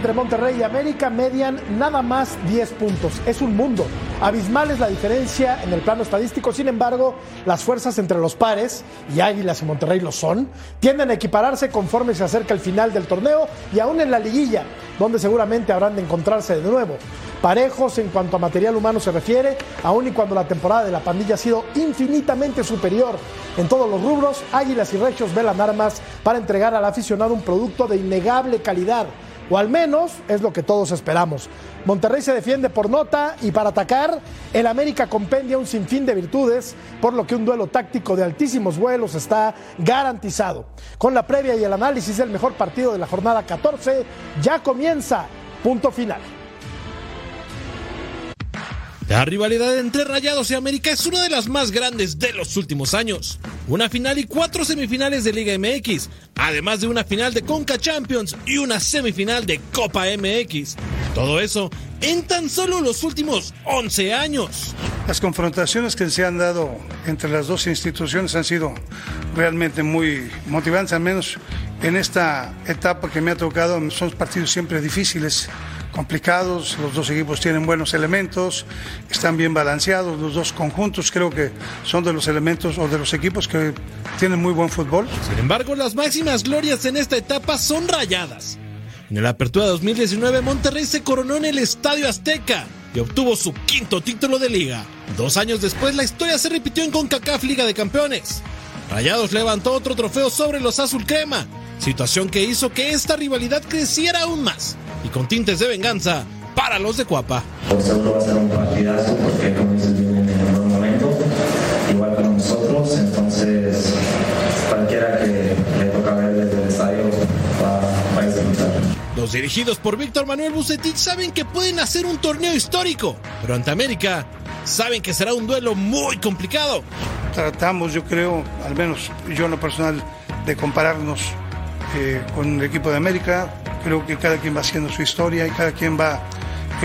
entre Monterrey y América median nada más 10 puntos. Es un mundo. Abismal es la diferencia en el plano estadístico. Sin embargo, las fuerzas entre los pares, y Águilas y Monterrey lo son, tienden a equipararse conforme se acerca el final del torneo y aún en la liguilla, donde seguramente habrán de encontrarse de nuevo. Parejos en cuanto a material humano se refiere, aun y cuando la temporada de la pandilla ha sido infinitamente superior en todos los rubros, Águilas y Rechos velan armas para entregar al aficionado un producto de innegable calidad o al menos es lo que todos esperamos. Monterrey se defiende por nota y para atacar, el América compendia un sinfín de virtudes, por lo que un duelo táctico de altísimos vuelos está garantizado. Con la previa y el análisis del mejor partido de la jornada 14, ya comienza. Punto final. La rivalidad entre Rayados y América es una de las más grandes de los últimos años. Una final y cuatro semifinales de Liga MX, además de una final de Conca Champions y una semifinal de Copa MX. Todo eso en tan solo los últimos 11 años. Las confrontaciones que se han dado entre las dos instituciones han sido realmente muy motivantes, al menos en esta etapa que me ha tocado. Son partidos siempre difíciles complicados, los dos equipos tienen buenos elementos, están bien balanceados, los dos conjuntos creo que son de los elementos o de los equipos que tienen muy buen fútbol. Sin embargo, las máximas glorias en esta etapa son rayadas. En la apertura 2019, Monterrey se coronó en el Estadio Azteca y obtuvo su quinto título de liga. Dos años después, la historia se repitió en CONCACAF Liga de Campeones. Rayados levantó otro trofeo sobre los azul crema, situación que hizo que esta rivalidad creciera aún más y con tintes de venganza para los de Cuapa. Por seguro va a ser un partidazo porque como dices vienen en buen momento, igual para nosotros, entonces cualquiera que le toca ver desde el estadio va, va a disfrutar. Los dirigidos por Víctor Manuel Bucetich saben que pueden hacer un torneo histórico, pero ante América saben que será un duelo muy complicado. Tratamos, yo creo, al menos yo en lo personal, de compararnos eh, con el equipo de América. Creo que cada quien va haciendo su historia y cada quien va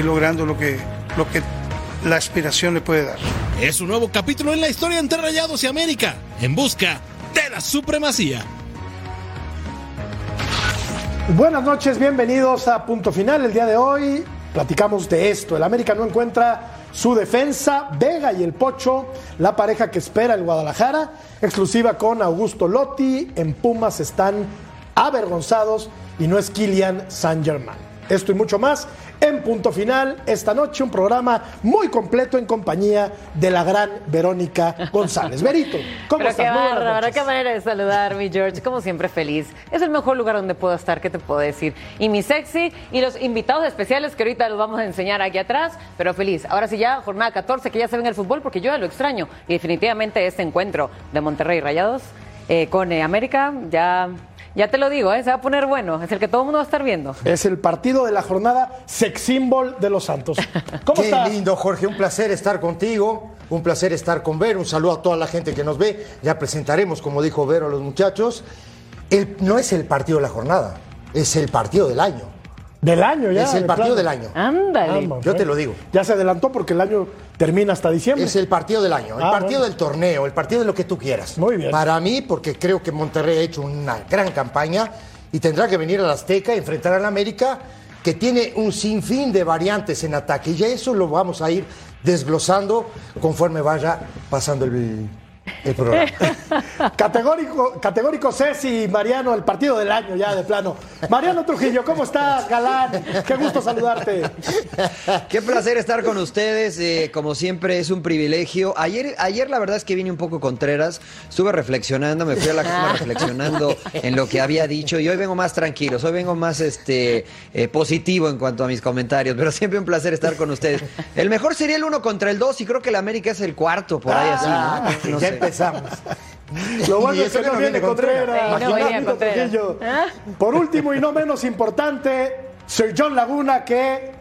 logrando lo que, lo que la aspiración le puede dar. Es un nuevo capítulo en la historia entre Rayados y América, en busca de la supremacía. Buenas noches, bienvenidos a Punto Final. El día de hoy platicamos de esto. El América no encuentra su defensa, Vega y el Pocho, la pareja que espera el Guadalajara, exclusiva con Augusto Lotti. En Pumas están avergonzados y no es Kylian San Germain. Esto y mucho más en punto final esta noche, un programa muy completo en compañía de la gran Verónica González. Verito, ¿cómo Pero estás? Qué noches. qué manera de saludar, mi George. Como siempre, feliz. Es el mejor lugar donde puedo estar, ¿qué te puedo decir? Y mi sexy y los invitados especiales que ahorita los vamos a enseñar aquí atrás, pero feliz. Ahora sí ya, jornada 14, que ya se ven el fútbol, porque yo ya lo extraño. Y definitivamente este encuentro de Monterrey Rayados eh, con eh, América, ya, ya te lo digo, ¿eh? se va a poner bueno. Es el que todo el mundo va a estar viendo. Es el partido de la jornada sex symbol de los Santos. ¿Cómo Qué estás? lindo, Jorge. Un placer estar contigo. Un placer estar con Vero. Un saludo a toda la gente que nos ve. Ya presentaremos, como dijo Vero, a los muchachos. El- no es el partido de la jornada, es el partido del año. Del año ya. es el de partido del año. Ándale. Yo ¿eh? te lo digo. Ya se adelantó porque el año termina hasta diciembre. Es el partido del año, el Ah, partido bueno. del torneo, el partido de lo que tú quieras. Muy bien. Para mí, porque creo que Monterrey ha hecho una gran campaña y tendrá que venir al Azteca a enfrentar al América, que tiene un sinfín de variantes en ataque. Y eso lo vamos a ir desglosando conforme vaya pasando el, el programa. Categórico, categórico Ceci, Mariano, el partido del año ya de plano. Mariano Trujillo, ¿cómo estás, galán? Qué gusto saludarte. Qué placer estar con ustedes, eh, como siempre es un privilegio. Ayer, ayer la verdad es que vine un poco contreras, estuve reflexionando, me fui a la cama reflexionando en lo que había dicho y hoy vengo más tranquilo, hoy vengo más este eh, positivo en cuanto a mis comentarios, pero siempre un placer estar con ustedes. El mejor sería el uno contra el dos y creo que el América es el cuarto, por ahí Ah, así, ¿no? No ya sé. Empezamos. Lo bueno es que no viene Contreras. No Contreras. ¿Ah? Por último y no menos importante, Sir John Laguna, que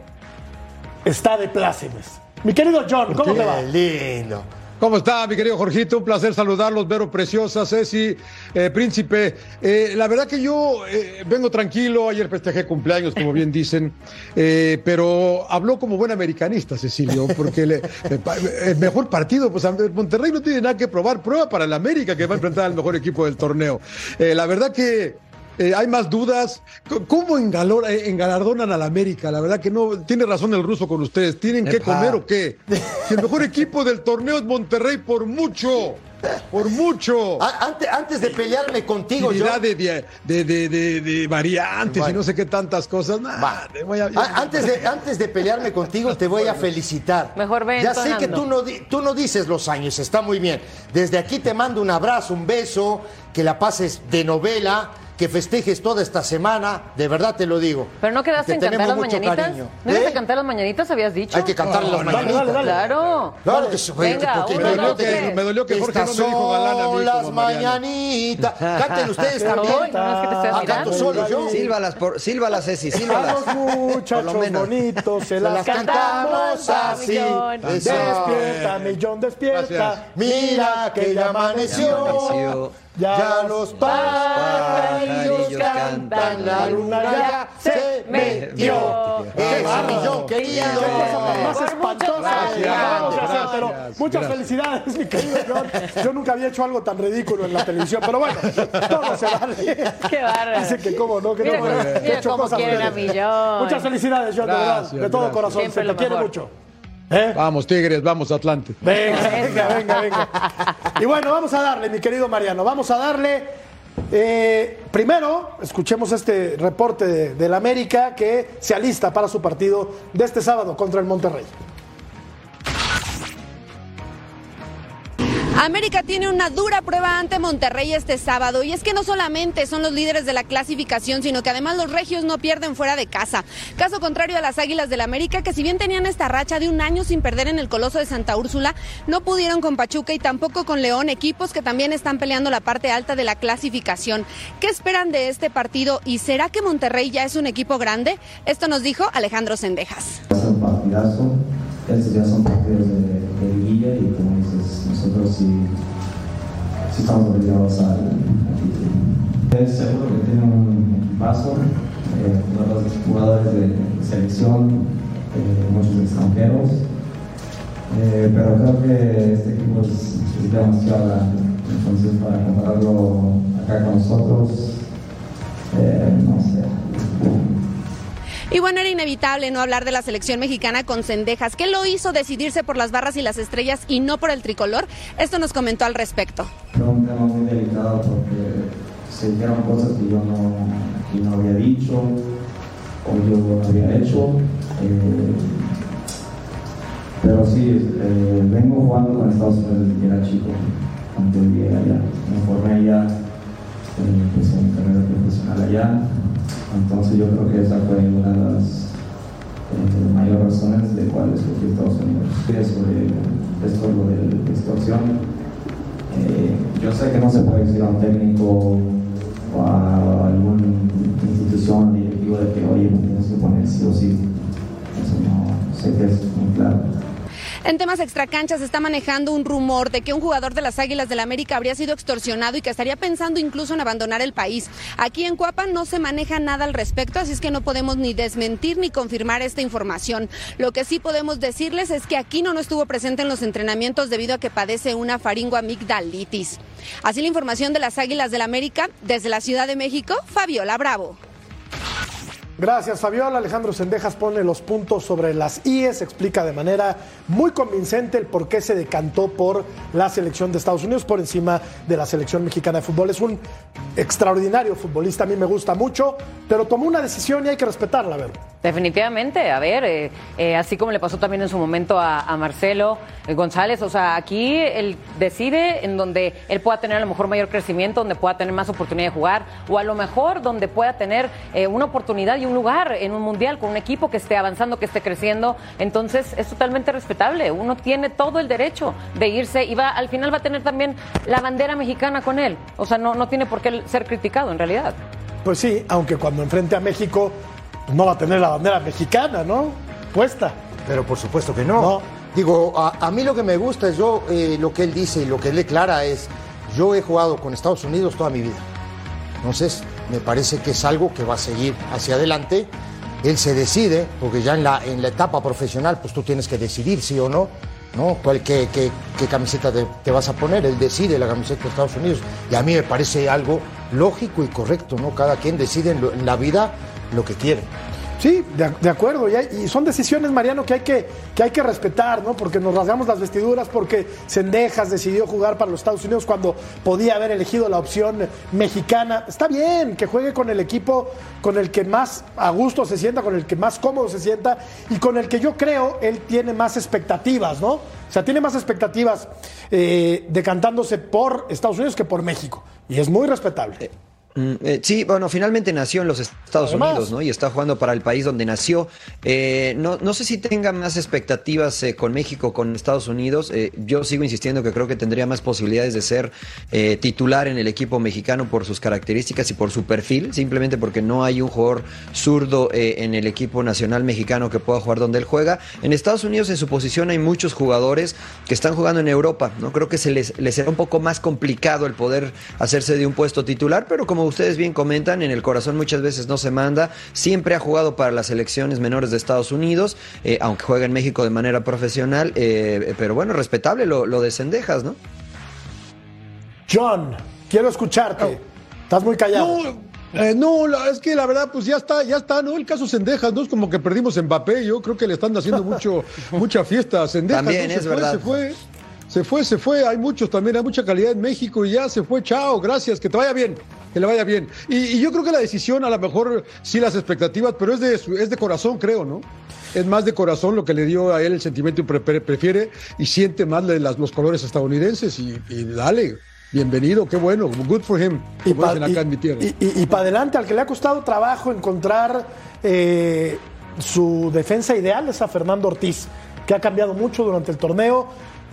está de plácemes. Mi querido John, ¿cómo te va? Qué lindo. ¿Cómo está, mi querido Jorgito? Un placer saludarlos, Vero Preciosa, Ceci, eh, Príncipe. Eh, la verdad que yo eh, vengo tranquilo, ayer festejé cumpleaños, como bien dicen, pero habló como buen americanista, Cecilio, porque le- el mejor partido, pues Monterrey no tiene nada que probar, prueba para el América que va a enfrentar al mejor equipo del torneo. La verdad que eh, hay más dudas. ¿Cómo engalor- eh, engalardonan a la América? La verdad que no, tiene razón el ruso con ustedes. ¿Tienen que comer o qué? Si el mejor equipo del torneo es Monterrey por mucho, por mucho. Antes, antes de pelearme contigo, yo. De, de, de, de- de- de variantes y no sé qué tantas cosas. Nah, Va. te voy a- antes, de, antes de pelearme contigo, te voy a felicitar. Mejor ve Ya sé que tú no, di- tú no dices los años, está muy bien. Desde aquí te mando un abrazo, un beso, que la pases de novela, que festejes toda esta semana, de verdad te lo digo. Pero no quedaste Te en cantar las mucho mañanitas. cariño. ¿No ibas ¿Eh? a cantar las mañanitas, habías dicho? Hay que cantarle las dale, mañanitas. dale, dale. Claro. Claro que sí, güey, Venga, porque uno, me, dolió que, me dolió que Jorge no me dijo galán a mí las mañanitas. Canten ustedes también. hoy, no es que te estoy Ah, canto solo yo. Sílvalas, por, sílvalas, Ceci, sílvalas. A los muchachos bonitos se, Se las las cantamos así. Despierta, millón, despierta. Mira que ya amaneció. Amaneció. Ya los pajarillos cantan, la luna ya se metió. Querido. Qué cosa más espantosa. gracias, pero gracias. muchas felicidades, mi querido John. Yo nunca había hecho algo tan ridículo en la televisión, pero bueno, todo se vale. Qué bárbaro. Dice que cómo no, que Mira no. que he mira hecho cosas quieren a ridículas. Millón. Muchas felicidades, John, de verdad, Gracias, de todo gracias. corazón. Siempre se te quiere mucho. ¿Eh? Vamos, Tigres, vamos, Atlante. Venga, venga, venga, venga. Y bueno, vamos a darle, mi querido Mariano, vamos a darle. eh, primero, escuchemos este reporte de, del América que se alista para su partido de este sábado contra el Monterrey. América tiene una dura prueba ante Monterrey este sábado y es que no solamente son los líderes de la clasificación, sino que además los regios no pierden fuera de casa. Caso contrario a las Águilas del América, que si bien tenían esta racha de un año sin perder en el Coloso de Santa Úrsula, no pudieron con Pachuca y tampoco con León, equipos que también están peleando la parte alta de la clasificación. ¿Qué esperan de este partido y será que Monterrey ya es un equipo grande? Esto nos dijo Alejandro Sendejas. Un partidazo. Ya son partidos de, y nosotros sí, sí estamos obligados al al seguro que tiene un equipazo, eh, jugadores de selección, eh, muchos extranjeros, eh, pero creo que este equipo es, es demasiado grande. Entonces, para compararlo acá con nosotros, eh, no sé. Y bueno, era inevitable no hablar de la selección mexicana con Cendejas. ¿Qué lo hizo decidirse por las barras y las estrellas y no por el tricolor? Esto nos comentó al respecto. Fue un tema muy delicado porque se dijeron cosas que yo no, había dicho o yo no había hecho. eh, pero sí, eh, vengo jugando con Estados Unidos desde que era chico, cuando llegué allá. Me formé allá, eh, empecé mi carrera profesional allá. Entonces yo creo que esa fue una de las eh, mayores razones de cuáles escogí Estados Unidos. Sí, sobre esto lo de la extorsión. Eh, yo sé que no se puede decir a un técnico o a alguna institución directivo de que, oye, me tienes que poner sí o sí. Eso no, sé que es. En temas extracanchas está manejando un rumor de que un jugador de las Águilas del América habría sido extorsionado y que estaría pensando incluso en abandonar el país. Aquí en Cuapa no se maneja nada al respecto, así es que no podemos ni desmentir ni confirmar esta información. Lo que sí podemos decirles es que Aquino no estuvo presente en los entrenamientos debido a que padece una faringoamigdalitis. Así la información de las Águilas del América desde la Ciudad de México, Fabiola Bravo. Gracias, Fabiola. Alejandro Sendejas pone los puntos sobre las IES, explica de manera muy convincente el por qué se decantó por la selección de Estados Unidos por encima de la selección mexicana de fútbol. Es un extraordinario futbolista, a mí me gusta mucho, pero tomó una decisión y hay que respetarla, a ver. Definitivamente, a ver, eh, eh, así como le pasó también en su momento a, Marcelo eh, González, o sea, aquí él decide en donde él pueda tener a lo mejor mayor crecimiento, donde pueda tener más oportunidad de jugar, o a lo mejor donde pueda tener una oportunidad y un lugar en un mundial con un equipo que esté avanzando, que esté creciendo. Entonces es totalmente respetable. Uno tiene todo el derecho de irse y va, al final va a tener también la bandera mexicana con él. O sea, no, no tiene por qué ser criticado en realidad. Pues sí, aunque cuando enfrente a México pues no va a tener la bandera mexicana, ¿no? Puesta. Pero por supuesto que no. No. Digo, a, a mí lo que me gusta es yo, eh, lo que él dice y lo que él declara es, yo he jugado con Estados Unidos toda mi vida. Entonces, me parece que es algo que va a seguir hacia adelante. Él se decide, porque ya en la, en la etapa profesional, pues tú tienes que decidir sí o no, ¿no? ¿Cuál, qué, qué- qué camiseta te, te vas a poner? Él decide la camiseta de Estados Unidos. Y a mí me parece algo lógico y correcto, ¿no? Cada quien decide en, lo- en la vida lo que quiere. Sí, de, de acuerdo. Y, hay- y son decisiones, Mariano, que hay que, que hay que respetar, ¿no? Porque nos rasgamos las vestiduras, porque Sendejas decidió jugar para los Estados Unidos cuando podía haber elegido la opción mexicana. Está bien que juegue con el equipo con el que más a gusto se sienta, con el que más cómodo se sienta y con el que yo creo él tiene más expectativas, ¿no? O sea, tiene más expectativas eh, decantándose por Estados Unidos que por México. Y es muy respetable. Mm, eh, sí, bueno, finalmente nació en los Estados Además. Unidos, ¿no? Y está jugando para el país donde nació. Eh, no, no sé si tenga más expectativas eh, con México, con Estados Unidos. Eh, yo sigo insistiendo que creo que tendría más posibilidades de ser titular en el equipo mexicano por sus características y por su perfil, simplemente porque no hay un jugador zurdo en el equipo nacional mexicano que pueda jugar donde él juega. En Estados Unidos, en su posición, hay muchos jugadores que están jugando en Europa, ¿no? Creo que se les, les será un poco más complicado el poder hacerse de un puesto titular, pero como ustedes bien comentan, en el corazón muchas veces no se manda. Siempre ha jugado para las selecciones menores de Estados Unidos, eh, aunque juega en México de manera profesional, eh, pero bueno, respetable lo, lo de Cendejas, ¿no? John, quiero escucharte. Estás muy callado. No, eh, no, la- es que la verdad, pues ya está, ya está, ¿no? El caso Sendejas, ¿no? Es como que perdimos en Mbappé, yo creo que le están haciendo mucho, mucha fiesta a Sendejas. También, ¿no? es se fue, verdad. Se fue, se fue, se fue, hay muchos también, hay mucha calidad en México y ya se fue, chao, gracias, que te vaya bien, que le vaya bien. Y, y yo creo que la decisión, a lo mejor sí las expectativas, pero es de, es de corazón, creo, ¿no? Es más de corazón lo que le dio a él el sentimiento y pre- pre- prefiere y siente más de las- los colores estadounidenses y, y dale, bienvenido, qué bueno, good for him. Y, para adelante, al que le ha costado trabajo encontrar eh, su defensa ideal es a Fernando Ortiz, que ha cambiado mucho durante el torneo.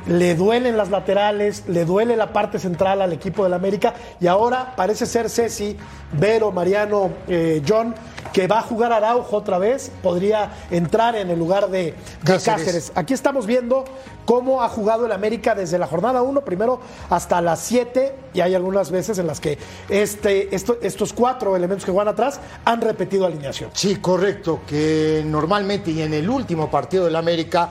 Le duelen las laterales, le duele la parte central al equipo del América y ahora parece ser Ceci, Vero, Mariano, eh, John, que va a jugar Araujo otra vez, podría entrar en el lugar de, de Cáceres. Cáceres. Aquí estamos viendo cómo ha jugado el América desde la jornada 1, primero hasta las 7, y hay algunas veces en las que este, esto- estos cuatro elementos que juegan atrás han repetido alineación. Sí, correcto, que normalmente y en el último partido del América,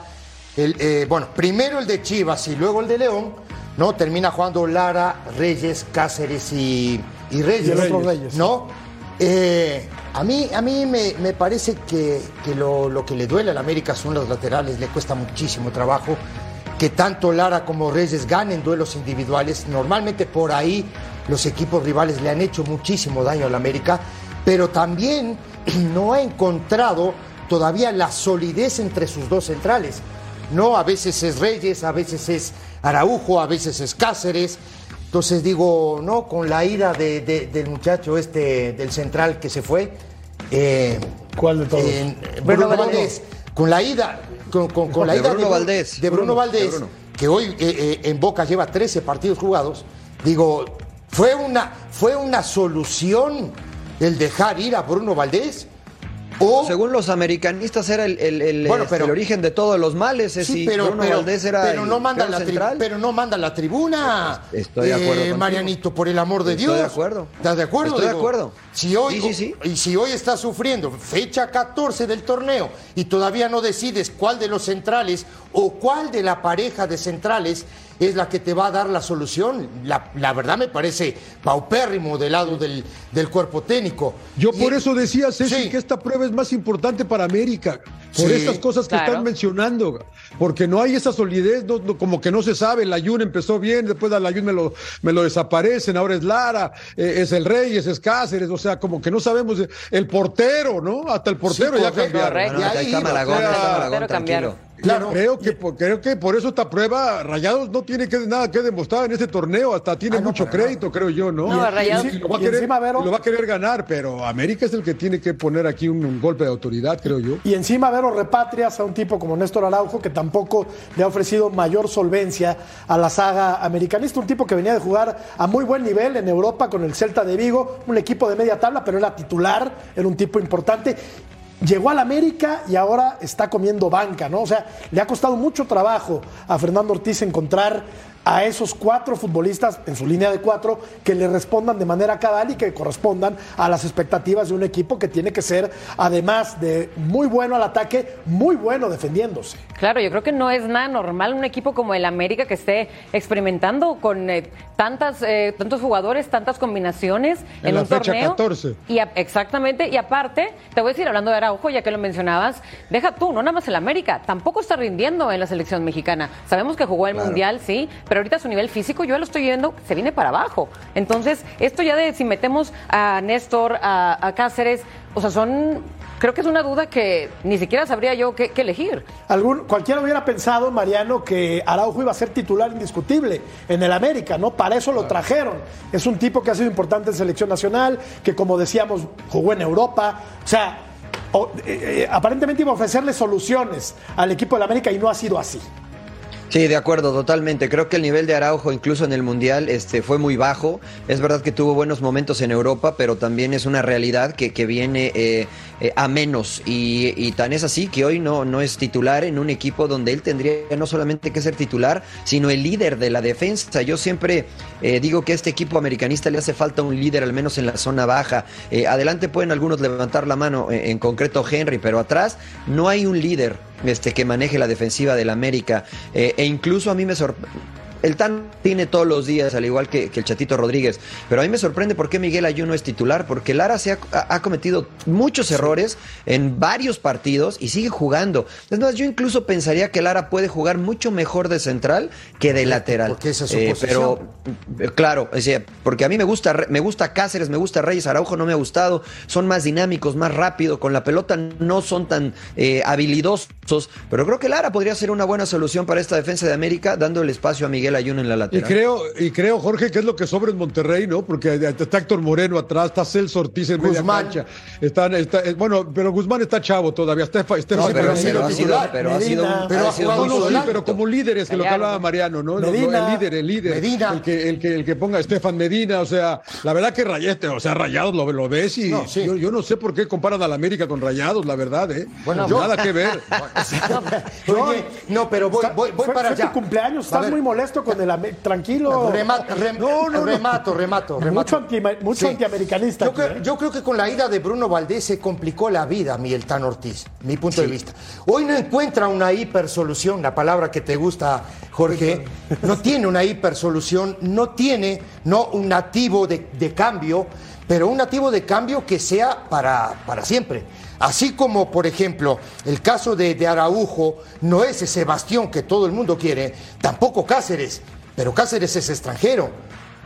el, eh, bueno, primero el de Chivas y luego el de León, ¿no? Termina jugando Lara, Reyes, Cáceres y, y Reyes. Y el otro Reyes. ¿No? Eh, a mí, a mí me, me parece que, que lo, lo que le duele al América son los laterales, le cuesta muchísimo trabajo que tanto Lara como Reyes ganen duelos individuales. Normalmente por ahí los equipos rivales le han hecho muchísimo daño al América, pero también no ha encontrado todavía la solidez entre sus dos centrales. No, a veces es Reyes, a veces es Araujo, a veces es Cáceres. Entonces digo, no, con la ida de- de- del muchacho este, del central que se fue. eh, ¿Cuál de todos? Bruno Bruno Valdés. Valdés. Con la ida, con, con- con la De ida Bruno Valdés. de Bruno Bruno, Valdés, de Bruno. que hoy eh, eh, en Boca lleva 13 partidos jugados, digo, fue una, fue una solución el dejar ir a Bruno Valdés. O, Según los americanistas era el, el- el, Bueno, este, pero- el origen de todos los males. Es Sí, si pero, Bruno pero- Valdés era pero no manda la central. pero no manda la tribuna. Estoy de acuerdo contigo. Marianito, por el amor de Estoy Dios. de acuerdo. ¿Estás de acuerdo? Estoy de acuerdo. Si hoy, Sí, sí, sí. Y si hoy estás sufriendo fecha 14 del torneo y todavía no decides cuál de los centrales o cuál de la pareja de centrales es la que te va a dar la solución, la, la verdad me parece paupérrimo del lado del, del cuerpo técnico. Yo Y- por eso decía, Ceci, Sí. que esta prueba es más importante para América, por Sí, estas cosas que claro. están mencionando, porque no hay esa solidez, no- no- como que no se sabe, el Ayun empezó bien, después al Ayun me lo, me lo desaparecen, ahora es Lara, eh, es el Reyes, es Cáceres, o sea, como que no sabemos, el portero, ¿no? Hasta el portero Sí, ya correcto. cambiaron. Correcto. Bueno, Y ahí está Malagón, o sea, está Malagón, pero cambiaron. tranquilo. Claro. Creo que, por- creo que por eso esta prueba, Rayados no tiene que, nada que demostrar en este torneo, hasta tiene Ah, no, mucho nada. crédito, creo yo, ¿no? No, Rayados- y lo va a y querer, encima, Vero- y lo va a querer ganar, pero América es el que tiene que poner aquí un, un golpe de autoridad, creo yo. Y encima Vero repatrias a un tipo como Néstor Araujo, que tampoco le ha ofrecido mayor solvencia a la saga americanista. Un tipo que venía de jugar a muy buen nivel en Europa con el Celta de Vigo, un equipo de media tabla, pero era titular, era un tipo importante. Llegó al América y ahora está comiendo banca, ¿no? O sea, le ha costado mucho trabajo a Fernando Ortiz encontrar a esos cuatro futbolistas en su línea de cuatro que le respondan de manera cabal y que correspondan a las expectativas de un equipo que tiene que ser, además de muy bueno al ataque, muy bueno defendiéndose. Claro, yo creo que no es nada normal un equipo como el América que esté experimentando con eh, tantas, eh, tantos jugadores, tantas combinaciones en, En la un fecha torneo. 14. Y a- exactamente, y aparte, te voy a decir, hablando de Araujo, ya que lo mencionabas, deja tú, no nada más el América, tampoco está rindiendo en la selección mexicana. Sabemos que jugó el Mundial, sí, pero ahorita su nivel físico, yo lo estoy viendo, se viene para abajo. Entonces, esto ya de si metemos a Néstor, a, a Cáceres, o sea, son, creo que es una duda que ni siquiera sabría yo qué, qué elegir. Algún, cualquiera hubiera pensado, Mariano, que Araujo iba a ser titular indiscutible en el América, ¿no? Para eso lo trajeron. Es un tipo que ha sido importante en selección nacional, que como decíamos, jugó en Europa. O sea, o- eh, eh, aparentemente iba a ofrecerle soluciones al equipo del América y no ha sido así. Sí, de acuerdo, totalmente. Creo que el nivel de Araujo, incluso en el Mundial, este, fue muy bajo. Es verdad que tuvo buenos momentos en Europa, pero también es una realidad que, que viene eh, eh, a menos. Y, y tan es así que hoy no, no es titular en un equipo donde él tendría no solamente que ser titular, sino el líder de la defensa. Yo siempre eh, digo que a este equipo americanista le hace falta un líder, al menos en la zona baja. Adelante pueden algunos levantar la mano, en concreto Henry, pero atrás no hay un líder este, que maneje la defensiva del América. E incluso a mí me sorprende. El Tan tiene todos los días, al igual que, que el Chatito Rodríguez. Pero a mí me sorprende por qué Miguel Ayuno es titular, porque Lara se ha, cometido muchos errores en varios partidos y sigue jugando. Es más, yo incluso pensaría que Lara puede jugar mucho mejor de central que de lateral. porque esa es su Eh, posición. pero eh, claro, porque a mí me gusta, me gusta Cáceres, me gusta Reyes, Araujo no me ha gustado, son más dinámicos, más rápido, con la pelota no son tan eh, habilidosos, pero creo que Lara podría ser una buena solución para esta defensa de América, dando el espacio a Miguel Ayuno en la Y lateral. creo, y creo, Jorge, que es lo que sobra en Monterrey, ¿no? Porque está Héctor Moreno atrás, está Celso Ortiz en media Guzmán. cancha. Están, está, eh, bueno, pero Guzmán está chavo todavía. Estefa, Estefa- No, pero, pero ha sido, pero ha sido, un- Pero ha ha sido jugado un No, no, sí, pero como líderes, que lo que hablaba Mariano, ¿no? Medina. el líder, el líder. Medina. El que, el que, el que ponga a Estefan Medina, o sea, la verdad que Rayete, o sea, Rayados lo, lo ves y No, sí. yo, yo no sé por qué comparan a la América con Rayados, la verdad, ¿eh? Bueno, yo- Nada que ver. Oye, no, pero voy, Está- voy, para fue allá. tu cumpleaños, estás muy molesto con el tranquilo. Remato, rem- No, no, no. remato, remato, remato. Mucho anti- mucho antiamericanista Yo, aquí, creo- ¿eh? yo creo que con la ida de Bruno Valdés se complicó la vida a Miguel Tan Ortiz, mi punto de vista. Hoy no encuentra una hipersolución, la palabra que te gusta, Jorge. No tiene una hipersolución, no tiene no un nativo de, de cambio, pero un nativo de cambio que sea para, para siempre. Así como, por ejemplo, el caso de, de Araujo no es ese bastión que todo el mundo quiere, tampoco Cáceres, pero Cáceres es extranjero.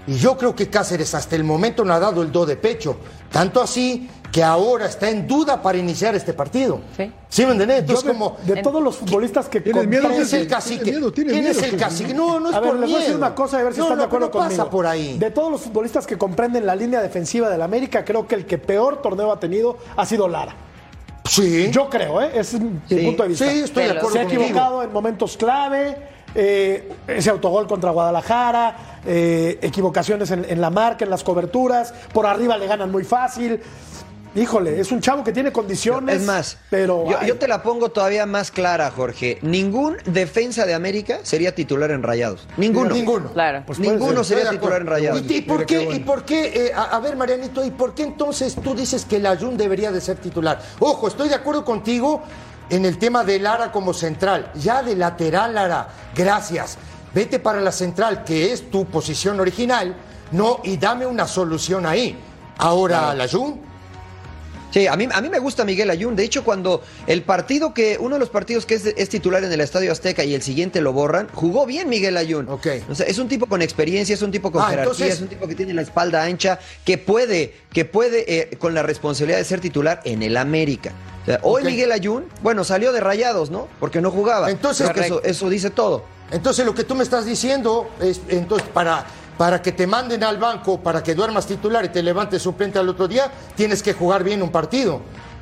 Y yo creo que Cáceres hasta el momento no ha dado el do de pecho. Tanto así que ahora está en duda para iniciar este partido. Sí. ¿Sí me? Yo Entonces, de, como. de todos los futbolistas que miedo, ¿Quién es el Tiene cacique? miedo, tiene ¿Quién es el cacique? No, no es a ver, por les voy a decir miedo. una cosa a ver si No, están de acuerdo no pasa conmigo. por ahí. De todos los futbolistas que comprenden la línea defensiva del América, creo que el que peor torneo ha tenido ha sido Lara. Sí. Yo creo, ¿eh? Ese es mi Sí. punto de vista. Sí, estoy de acuerdo Se ha contigo. equivocado en momentos clave. eh, ese autogol contra Guadalajara, eh, equivocaciones en, en la marca, en las coberturas, por arriba le ganan muy fácil. Híjole, es un chavo que tiene condiciones. Es más, pero yo, te la pongo todavía más clara, Jorge. Ningún defensa de América sería titular en Rayados. Ninguno. Ninguno. Claro. Pues Ninguno ser. sería titular en. Rayados. ¿Y, y por qué? bueno. ¿Y por qué? eh, a, a ver, Marianito, ¿y por qué entonces tú dices que la Jun debería de ser titular? Ojo, estoy de acuerdo contigo en el tema de Lara como central. Ya de lateral, Lara, gracias. Vete para la central, que es tu posición original, no, y dame una solución ahí. Ahora, la Jun. Sí, a mí, a mí me gusta Miguel Ayun. De hecho, cuando el partido que, uno de los partidos que es, es titular en el Estadio Azteca y el siguiente lo borran, jugó bien Miguel Ayun. Ok. O sea, es un tipo con experiencia, es un tipo con Ah, jerarquía, entonces- es un tipo que tiene la espalda ancha, que puede, que puede eh, con la responsabilidad de ser titular en el América. O sea, hoy. Miguel Ayun, bueno, salió de rayados, ¿no? Porque no jugaba. Entonces- que eso, eso dice todo. Entonces lo que tú me estás diciendo es, entonces, para, para que te manden al banco, para que duermas titular y te levantes suplente al otro día, tienes que jugar bien un partido.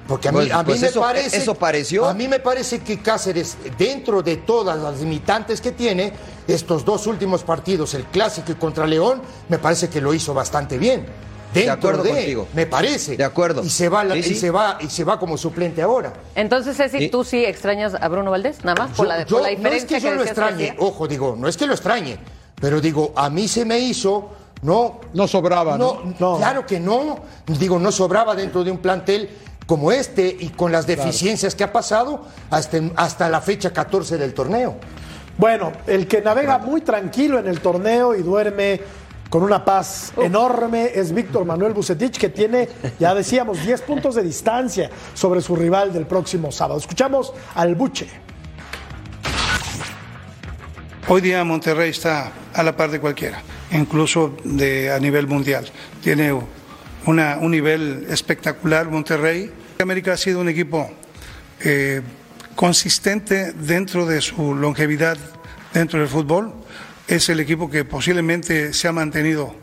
Porque a mí, Pues- a mí pues me eso- parece. eso pareció. A mí me parece que Cáceres, dentro de todas las limitantes que tiene, estos dos últimos partidos, el clásico y contra León, me parece que lo hizo bastante bien. Dentro acuerdo de, contigo. me parece. De acuerdo. Y se va, la- Sí, y se va, y se va como suplente ahora. Entonces, Ceci, tú sí extrañas a Bruno Valdés, nada más por, la, yo- por la no es diferencia que yo lo que extrañe, hacía. ojo, digo, no es que lo extrañe. Pero digo, a mí se me hizo, no. No sobraba, ¿no? No, claro que no. Digo, no sobraba dentro de un plantel como este y con las deficiencias que ha pasado hasta, hasta la fecha 14 del torneo. Bueno, el que navega muy tranquilo en el torneo y duerme con una paz enorme es Víctor Manuel Bucetich, que tiene, ya decíamos, 10 puntos de distancia sobre su rival del próximo sábado. Escuchamos al Buche. Hoy día Monterrey está a la par de cualquiera, incluso a nivel mundial. Tiene un nivel espectacular Monterrey. América ha sido un equipo eh, consistente dentro de su longevidad dentro del fútbol. Es el equipo que posiblemente se ha mantenido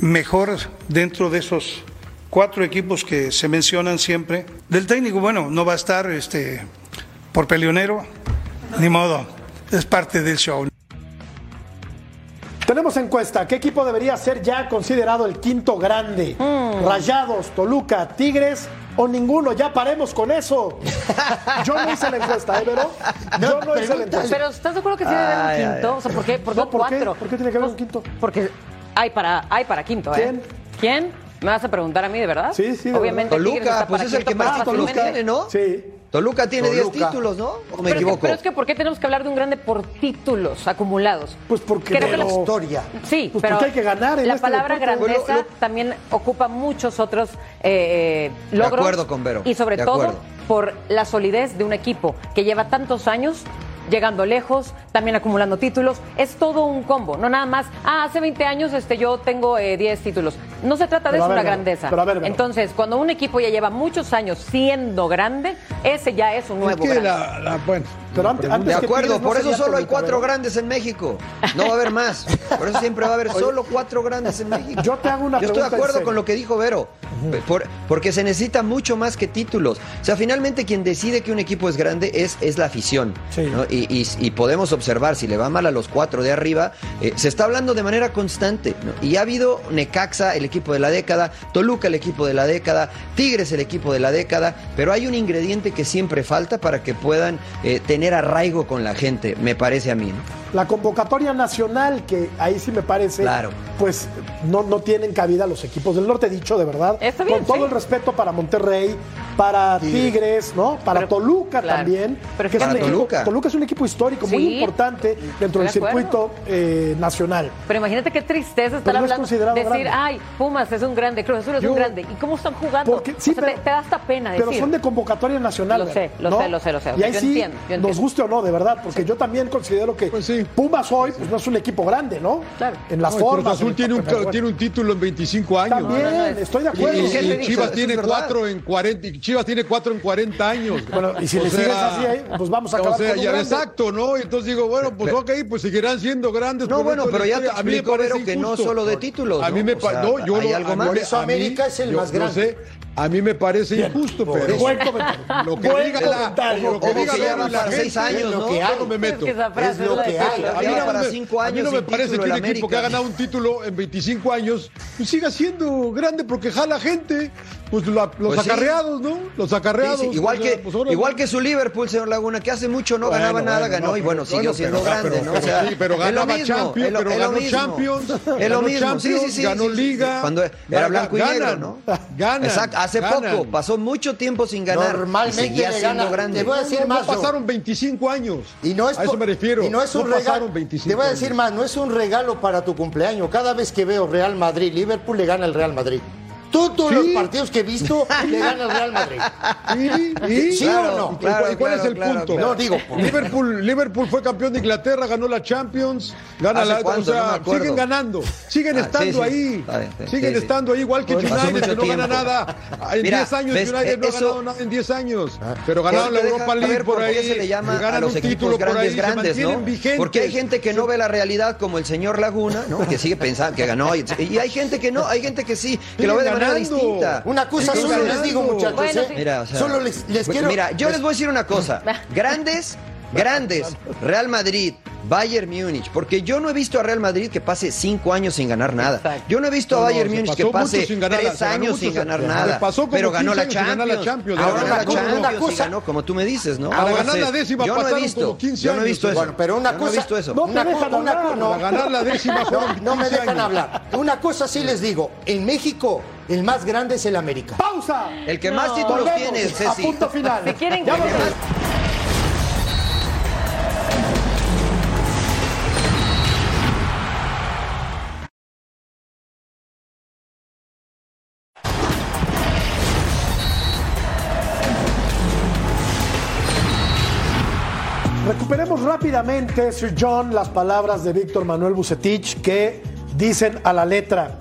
mejor dentro de esos cuatro equipos que se mencionan siempre. Del técnico, bueno, no va a estar este, por peleonero, ni modo, es parte del show. Tenemos encuesta. ¿Qué equipo debería ser ya considerado el quinto grande? Rayados, Toluca, Tigres o ninguno. Ya paremos con eso. Yo no hice la encuesta, ¿eh, Vero? Yo no hice la encuesta. Pero ¿estás de acuerdo que sí debe haber un ay, quinto? O sea, ¿por qué, por No, qué ¿por qué? ¿Por qué tiene que haber un quinto? Porque hay para, hay para quinto, ¿eh? ¿Quién? ¿Quién? ¿Me vas a preguntar a mí, de verdad? Sí, sí, de Obviamente Toluca, está pues para es el que más tiene, ¿no? Sí. Toluca tiene 10 Toluca. títulos, ¿no? ¿O me Pero es, que, equivoco? pero es que ¿por qué tenemos que hablar de un grande por títulos acumulados? Pues porque Creo de la- historia. Sí, Pues pero porque hay que ganar en la este palabra deporte. grandeza Bueno, lo- también ocupa muchos otros eh, De logros. acuerdo con Vero, Y sobre de todo acuerdo. por la solidez de un equipo que lleva tantos años llegando lejos, también acumulando títulos. Es todo un combo, no nada más, ah, hace 20 años este, yo tengo eh, 10 títulos. No se trata de Pero eso, ver, Vero, grandeza. pero ver. Entonces, cuando un equipo ya lleva muchos años siendo grande, ese ya es un Es nuevo que grande. la, la- bueno, Pero la antes- pregunta- antes De acuerdo, Tigres no por eso solo hay cuatro grandes en México. No va a haber más. Por eso siempre va a haber solo cuatro grandes en México. Yo te hago una Yo estoy de acuerdo con lo que dijo Vero. Por- porque se necesita mucho más que títulos. O sea, finalmente quien decide que un equipo es grande es, es la afición. Sí. ¿no? Y, y- y podemos observar, si le va mal a los cuatro de arriba, eh, se está hablando de manera constante. ¿no? Y ha habido Necaxa, el equipo de la década, Toluca, el equipo de la década, Tigres, el equipo de la década, pero hay un ingrediente que siempre falta para que puedan eh, tener arraigo con la gente, me parece a mí. ¿no? La convocatoria nacional, que ahí sí me parece, Claro. Pues no, no tienen cabida los equipos del norte, dicho de verdad. Está bien, con todo sí. el respeto para Monterrey, para Tigres, ¿no? Para Pero- Toluca claro. también. Pero que es un Para equipo- Toluca. Toluca es un equipo histórico muy importante dentro del circuito eh, nacional. Pero imagínate qué tristeza estar Pero no es hablando. considerado decir, grande. ay, Pumas es un grande, Cruz Azul es Yo- un grande. ¿Y cómo están jugando? Porque, sí, O sea, pero, te, te da hasta pena pero decir. son de convocatoria nacional. Lo sé, lo ¿no? sé, lo sé, lo sé. Y ahí yo sí, entiendo, yo entiendo. nos guste o no, de verdad, porque yo también considero que Pues sí. Pumas hoy pues, no es un equipo grande, ¿no? Claro. En las No, formas. Azul en- tiene un, tiene un título en 25 años. También, estoy de acuerdo. y- ¿Qué te y? Chivas tiene cuatro en 40, y Chivas tiene cuatro en 40 años. Bueno, y si O le sigues sea, así, ¿eh? pues vamos a o acabar sea, con un ya, exacto, ¿no? Y entonces digo, bueno, pues ok, pues seguirán siendo grandes. No, bueno, pero ya. A mí me parece que no solo de títulos, A mí me O pa- sea, no, yo hay lo- algo Por eso América es el yo- más grande. sé, a mí me parece injusto, pero eso. Buen comentario. lo que Buen diga la, lo que diga la seis años, es lo ¿no? que no me meto. Es lo que hay. A mí, no para me- cinco a mí años no me sin parece que un equipo que ha ganado un título en 25 años pues siga siendo grande porque jala gente. Pues la- los Pues sí. acarreados, ¿no? Los acarreados. sí, igual, o sea, que, pues ahora- igual que su Liverpool, señor Laguna, que hace mucho no Bueno, ganaba nada, ganó no, y bueno, siguió bueno, siendo pero- grande, pero- ¿no? pero O sea, sí, pero ganaba mismo, Champions, es lo- pero ganó mismo. Champions, Es lo ganó mismo, sí, Champions, sí, sí, ganó sí, sí, Liga. Cuando era Ganan, blanco y negro, ¿no? ganan, Exacto, hace ganan. poco, pasó mucho tiempo sin ganar Normalmente y seguía le siendo gana- grande. te voy a decir más, pasaron 25 años. Y no es a eso me refiero. Y no es un pasaron regalo. 25 Te voy a decir más, no es un regalo para tu cumpleaños. Cada vez que veo Real Madrid, Liverpool le gana el Real Madrid. Todos Sí. los partidos que he visto le gana el Real Madrid. ¿Sí o no? ¿Y cuál- ¿Y cuál es el claro, punto? claro. No, digo, por- Liverpool, Liverpool fue campeón de Inglaterra, ganó la Champions, gana ¿Hace la, o cuánto? No sea, siguen ganando, siguen Ah, estando ahí, bien, siguen sí, sí. estando ahí, igual que United, que no gana nada. En Mira, 10 años ¿ves? United no ha ganado nada en 10 años, pero ganaron la Europa League por por ahí, se le llama a ganan los un equipos título por grandes, ahí, se grandes. Porque hay gente que no ve la realidad como el señor Laguna, ¿no? Que sigue pensando que ganó y, hay gente que no, hay gente que sí, que lo ve de manera ganando. distinta. Una cosa solo les digo, muchachos. Bueno, ¿eh? sí. Mira, o sea, solo les, les quiero. Mira, yo les voy a decir una cosa. Grandes grandes, Real Madrid, Bayern Múnich, porque yo no he visto a Real Madrid que pase cinco años sin ganar nada. Exacto. Yo no he visto No, a Bayern se Múnich que pase sin ganar, tres se años mucho, sin se- ganar nada. pasó como pero ganó 15 la ganar Champions. Ahora ganó la la Champions Una cosa- ganó, como tú me dices, ¿no? Para Ahora ganar la décima yo no he pasaron visto, como 15 yo no he visto eso. Bueno, pero una Yo no he cosa. visto eso. No una, dejan una hablar. no, Para ganar la décima no, no me 15 dejan años. hablar. Una cosa sí les digo. En México, el más grande es el América. ¡Pausa! El que más títulos tiene, A Ceci. punto final. Si quieren Recuperemos rápidamente, Sir John, las palabras de Víctor Manuel Bucetich que dicen a la letra: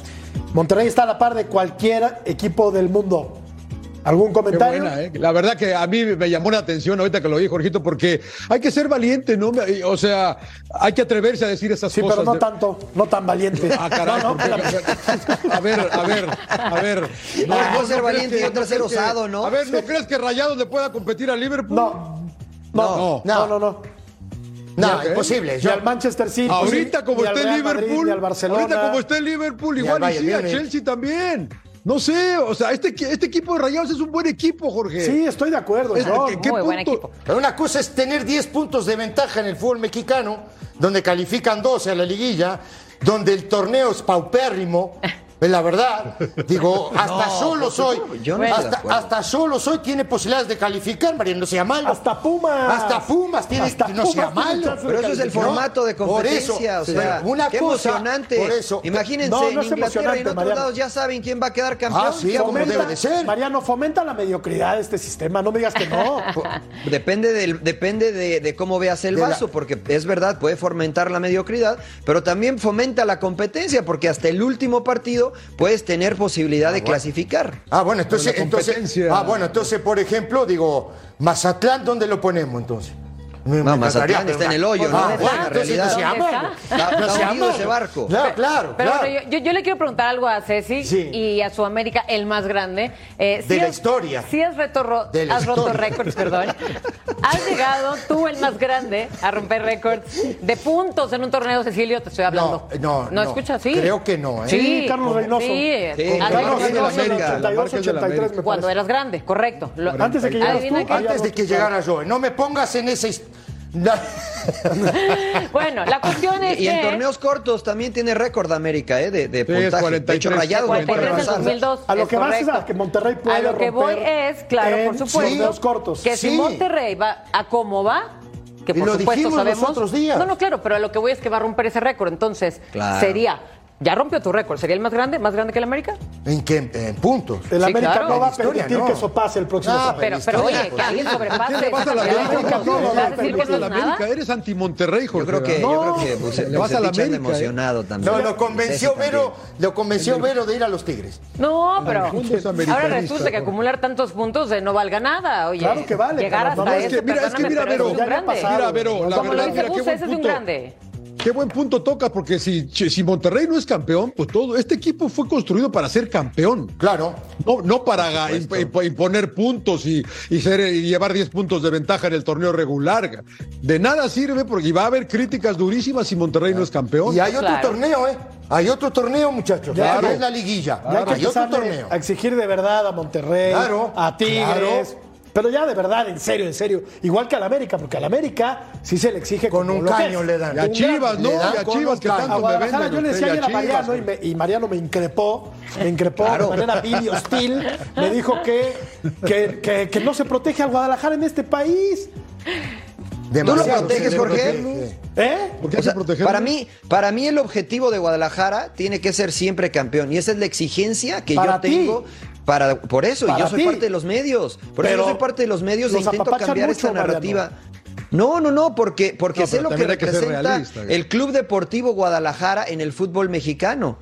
Monterrey está a la par de cualquier equipo del mundo. ¿Algún Qué comentario? buena, ¿eh? La verdad que a mí me llamó la atención ahorita que lo oí, Jorgito, porque hay que ser valiente, ¿no? O sea, hay que atreverse a decir esas Sí, cosas. pero no tanto, no tan valiente. Ah, caray, No, no. A ver, a ver, a ver. No, no ser valiente y otra ser osado, ¿no? A ver, ¿no crees que Rayados le pueda competir a Liverpool? No. No, no, No. no, no. No, Ok. imposible. Yo- al Manchester City. Ahorita como está el Madrid, Liverpool, al Barcelona. ahorita como está el Liverpool, igual y Bayern sí, a. Chelsea también. No sé, o sea, este, este equipo de Rayados es un buen equipo, Jorge. Sí, estoy de acuerdo, Es- John. ¿qué- qué Muy buen punto? equipo. Pero una cosa es tener 10 puntos de ventaja en el fútbol mexicano, donde califican 12 a la liguilla, donde el torneo es paupérrimo. Es la verdad, digo, hasta No, solo por soy, yo no hasta, hasta solo soy tiene posibilidades de calificar, María, no sea malo. Hasta Pumas. Hasta Pumas tiene, Hasta no sea Pumas tiene malo. Pero eso es el formato de Por competencia, eso, o sea, una qué cosa, emocionante. por eso. Imagínense, No, no en Inglaterra y en otros Mariano. lados ya saben quién va a quedar campeón. Ah, sí, ¿qué como fomenta? debe de ser. Mariano, fomenta la mediocridad de este sistema. No me digas que no. Depende, del, depende de, de cómo veas el De la- vaso, porque es verdad, puede fomentar la mediocridad, pero también fomenta la competencia, porque hasta el último partido puedes tener posibilidad de clasificar. Ah, bueno, entonces, ah, bueno, entonces, por ejemplo, digo, Mazatlán, ¿dónde lo ponemos entonces? Me- me No, encantaría, Mazatlán está en el hoyo, Ah, ¿no? bueno, Esa es la entonces realidad. no. Está- No ese barco. Claro, claro, Pero claro. bueno, yo, yo- le quiero preguntar algo a Ceci Sí. y a su América, el más grande. Eh, De la has- historia. Sí has, retorro- De la has roto historia. récords, perdón. Has llegado, tú el más grande, a romper récords de puntos en un torneo, Cecilio, te estoy hablando. No, no, ¿No no. escuchas? Sí. Creo que no, ¿eh? Sí, Carlos Reynoso. Sí, Sí, Carlos Reynoso récords de América. La marca es de la 83, me América. Cuando eras grande, correcto. Antes de que llegaras tú. Antes de que llegara yo, no me pongas en ese... hist- La- Bueno, la cuestión es Y en que... torneos cortos también tiene récord América, ¿eh? De, de es puntaje. de 43, hecho, Rayados no puede 43 en rebasar. 2002. A lo es que vas es correcto. a que Monterrey puede A lo que voy romper es, claro, en por supuesto. torneos cortos. Que si Sí. Monterrey va a cómo va, que Y por lo supuesto dijimos los sabemos. otros días. No, no, claro, pero a lo que voy es que va a romper ese récord. Entonces, Claro. sería. Ya rompió tu récord. ¿Sería el más grande? ¿Más grande que el América? ¿En qué? En puntos. El Sí, América claro. no va a historia, permitir no. que eso pase el próximo No, sábado. Pero, oye, pues, que alguien sobrepase. ¿Quién le vas a la América? No, no, ¿Vas a no, decir que no la? América. Eres anti-Monterrey, Jorge. Yo creo que, yo No. creo que pues, Le vas a la América, ¿eh? emocionado también. No, lo convenció también. Vero, lo convenció Vero de ir a los Tigres. No, pero ahora resulta que acumular tantos puntos eh, no valga nada. Oye, Claro que vale, Llegar hasta no, es eso, que mira, es que mira, Vero, grande. Mira, Vero, la Como lo verdad, dice mira, qué Gus, buen ese es un punto. Qué buen punto toca, porque si, si Monterrey no es campeón, pues todo, este equipo fue construido para ser campeón. Claro. No, no para ga- imp- imp- imponer puntos y, y ser, y llevar 10 puntos de ventaja en el torneo regular. De nada sirve porque va a haber críticas durísimas si Monterrey no es campeón. Y hay otro Claro. torneo, ¿eh? Hay otro torneo, muchachos. Claro. Ya es la liguilla. Ya hay que hay otro torneo. a exigir de verdad a Monterrey, Claro, a Tigres. Pero ya de verdad, en serio, en serio. Igual que al América, porque al América sí se le exige Con un lo caño le dan. Y a Chivas, ¿no? Y a Chivas que. A tanto me Guadalajara venden. yo le decía ayer a Chivas, Mariano y, me- y Mariano me increpó, me increpó Claro. de manera vil y hostil. Me dijo que, que, que- que no se protege al Guadalajara en este país. Demasiado. proteges, Sí, Jorge? sí. ¿Eh? ¿Por qué O sea, protegerlo? para mí, para mí el objetivo de Guadalajara tiene que ser siempre campeón y esa es la exigencia que Para yo ti. tengo para por eso y Para yo soy ti. parte de los medios, por eso Pero yo soy parte de los medios e los intento apapachan cambiar mucho, esta narrativa. No, no, no, porque porque No, sé lo que representa realista. el Club Deportivo Guadalajara en el fútbol mexicano.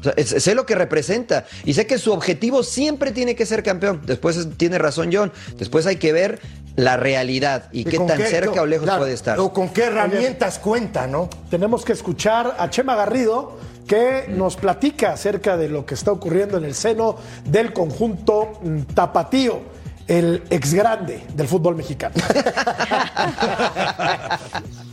O sea, es- sé lo que representa y sé que su objetivo siempre tiene que ser campeón. Después es- tiene razón John. Después hay que ver la realidad y, qué tan qué- cerca o lejos claro, puede estar. O con qué herramientas cuenta, ¿no? Tenemos que escuchar a Chema Garrido que nos platica acerca de lo que está ocurriendo en el seno del conjunto tapatío. el ex grande del fútbol mexicano.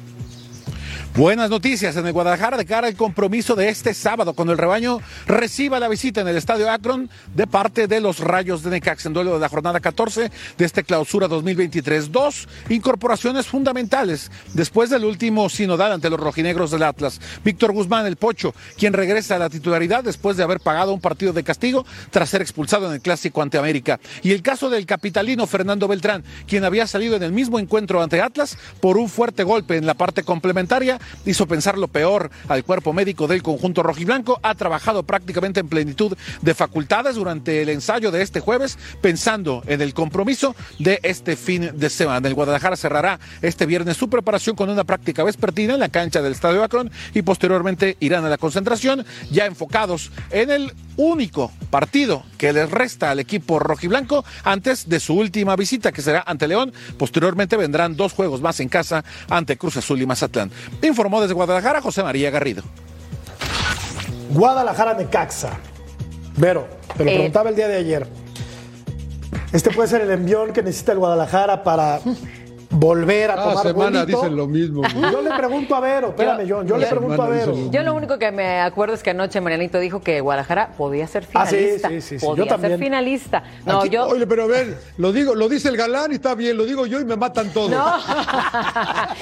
Buenas noticias en el Guadalajara de cara al compromiso de este sábado cuando el rebaño reciba la visita en el Estadio Akron de parte de los Rayos de Necax en duelo de la jornada 14 de este clausura 2023. Dos incorporaciones fundamentales después del último sinodal ante los rojinegros del Atlas. Víctor Guzmán, el Pocho, quien regresa a la titularidad después de haber pagado un partido de castigo tras ser expulsado en el Clásico ante América. Y el caso del capitalino Fernando Beltrán, quien había salido en el mismo encuentro ante Atlas por un fuerte golpe en la parte complementaria hizo pensar lo peor al cuerpo médico del conjunto rojiblanco. Ha trabajado prácticamente en plenitud de facultades durante el ensayo de este jueves, pensando en el compromiso de este fin de semana. El Guadalajara cerrará este viernes su preparación con una práctica vespertina en la cancha del Estadio Akron y posteriormente irán a la concentración, ya enfocados en el único partido que les resta al equipo rojiblanco antes de su última visita, que será ante León. Posteriormente vendrán dos juegos más en casa ante Cruz Azul y Mazatlán. Informó desde Guadalajara José María Garrido. Guadalajara Necaxa. Vero, te lo Eh. preguntaba el día de ayer. Este puede ser el envión que necesita el Guadalajara para volver a Cada tomar semana vuelito. dicen lo mismo. Yo le pregunto a Vero, espérame, John, yo le pregunto a Vero. lo Yo lo único que me acuerdo es que anoche Marianito dijo que Guadalajara podía ser Ah, sí, finalista. sí, sí, sí, yo Podía también. ser finalista. No, Aquí- yo. Oye, pero a ver, lo digo, lo dice el galán y está bien, lo digo yo y me matan todos. No.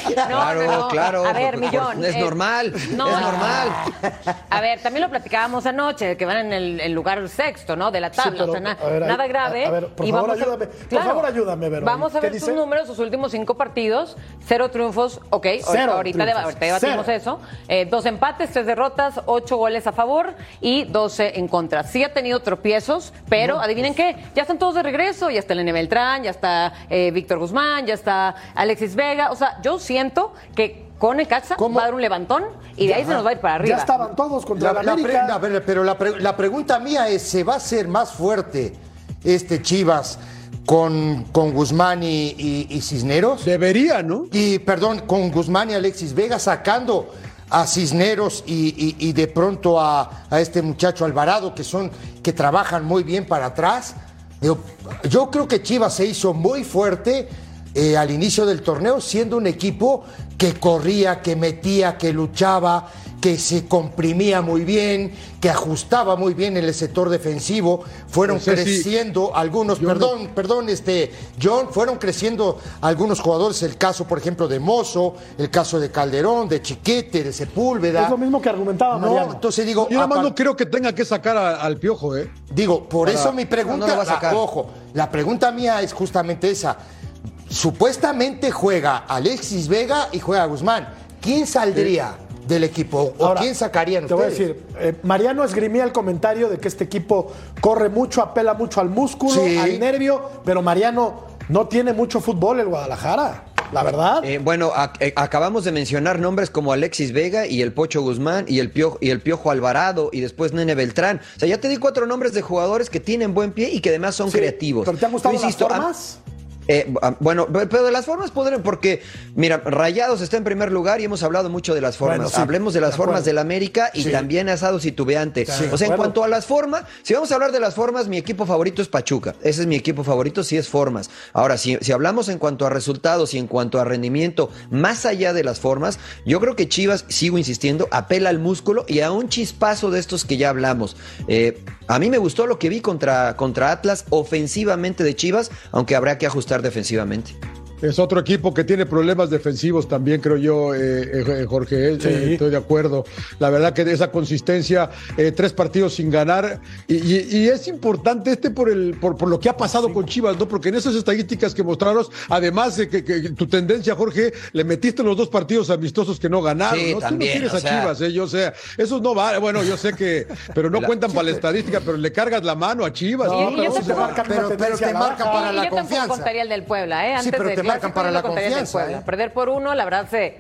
No, Claro, no, no. claro, A ver, por- Millón. es normal, es normal. A ver, también lo platicábamos anoche, que van en el, el lugar sexto, ¿no? De la Sí, tabla. pero, o sea, na- a ver, nada grave. a ver, por Y favor, vamos a- ayúdame. Por favor, ayúdame, Vero. Vamos a ¿Qué ver sus dice? números, sus últimos cinco partidos. Cero triunfos, ok. Cero ahorita, deba- triunfos, ahorita debatimos cero. eso. Eh, dos empates, tres derrotas, ocho goles a favor y doce en contra. Sí ha tenido tropiezos, pero adivinen qué, ya están todos de regreso. Ya está Elena Beltrán, ya está eh, Víctor Guzmán, ya está Alexis Vega. O sea, yo siento que con el Caxa ¿Cómo? va a dar un levantón y de ahí se nos va a ir para arriba. Ya estaban todos contra La- la, la pre- América. a ver, pero la, pre- la pregunta mía es, ¿se va a hacer más fuerte este Chivas con, con Guzmán y, y- y Cisneros? Debería, ¿no? Y, perdón, con Guzmán y Alexis Vega sacando a Cisneros y, y- de pronto a, a este muchacho Alvarado, que son, que trabajan muy bien para atrás. Digo, Yo, creo que Chivas se hizo muy fuerte eh, al inicio del torneo, siendo un equipo que corría, que metía, que luchaba, que se comprimía muy bien, que ajustaba muy bien en el sector defensivo. Fueron sí. creciendo algunos, no- perdón, perdón, este, John, fueron creciendo algunos jugadores, el caso, por ejemplo, de Mozo, el caso de Calderón, de Chiquete, de Sepúlveda. Es lo mismo que argumentaba No, Mariano. entonces digo, Yo nada más apar- no creo que tenga que sacar a- al piojo, ¿eh? digo, por eso mi pregunta, no lo va a sacar. la- ojo, la pregunta mía es justamente esa. Supuestamente juega Alexis Vega y juega Guzmán. ¿Quién saldría del equipo? ¿O Ahora, quién sacarían Te voy a decir, eh, Mariano esgrimía el comentario de que este equipo corre mucho, apela mucho al músculo, Sí. al nervio, pero Mariano no tiene mucho fútbol el Guadalajara, la verdad. Eh, bueno, eh, acabamos de mencionar nombres como Alexis Vega y el Pocho Guzmán y el Piojo, y el Piojo Alvarado y después Nene Beltrán. O sea, ya te di cuatro nombres de jugadores que tienen buen pie y que además son Sí, creativos. ¿Pero te han gustado las a-? Eh, ah, bueno, pe- pero de las formas podrían, porque, mira, Rayados está en primer lugar y hemos hablado mucho de las formas. Bueno, sí, Hablemos de las de formas del América y Sí. también asado titubeante. Sí, de o sea, en cuanto a las formas, si vamos a hablar de las formas, mi equipo favorito es Pachuca. Ese es mi equipo favorito, sí es formas. Ahora, si, si hablamos en cuanto a resultados y en cuanto a rendimiento, más allá de las formas, yo creo que Chivas, sigo insistiendo, apela al músculo y a un chispazo de estos que ya hablamos. Eh, a mí me gustó lo que vi contra, contra Atlas ofensivamente de Chivas, aunque habrá que ajustar defensivamente. Es otro equipo que tiene problemas defensivos también, creo yo, eh, eh, Jorge. eh, Sí. eh, estoy de acuerdo. La verdad que de esa consistencia, eh, tres partidos sin ganar. Y, y- y es importante este por, el, por, por lo que ha pasado con Chivas, ¿no? Porque en esas estadísticas que mostraron, además de que, que tu tendencia, Jorge, le metiste los dos partidos amistosos que no ganaron. Sí, ¿no? también, Tú no quieres o a Chivas, ¿eh? Yo sé. Esos no vale. Bueno, yo sé que. Pero no cuentan para la estadística, pero le cargas la mano a Chivas. ¿no? y yo pero pero- pero te marca para la yo confianza. contaría el del Puebla, ¿eh? Sí, Antes te marcan para la confianza. ¿eh? Perder por uno, la verdad se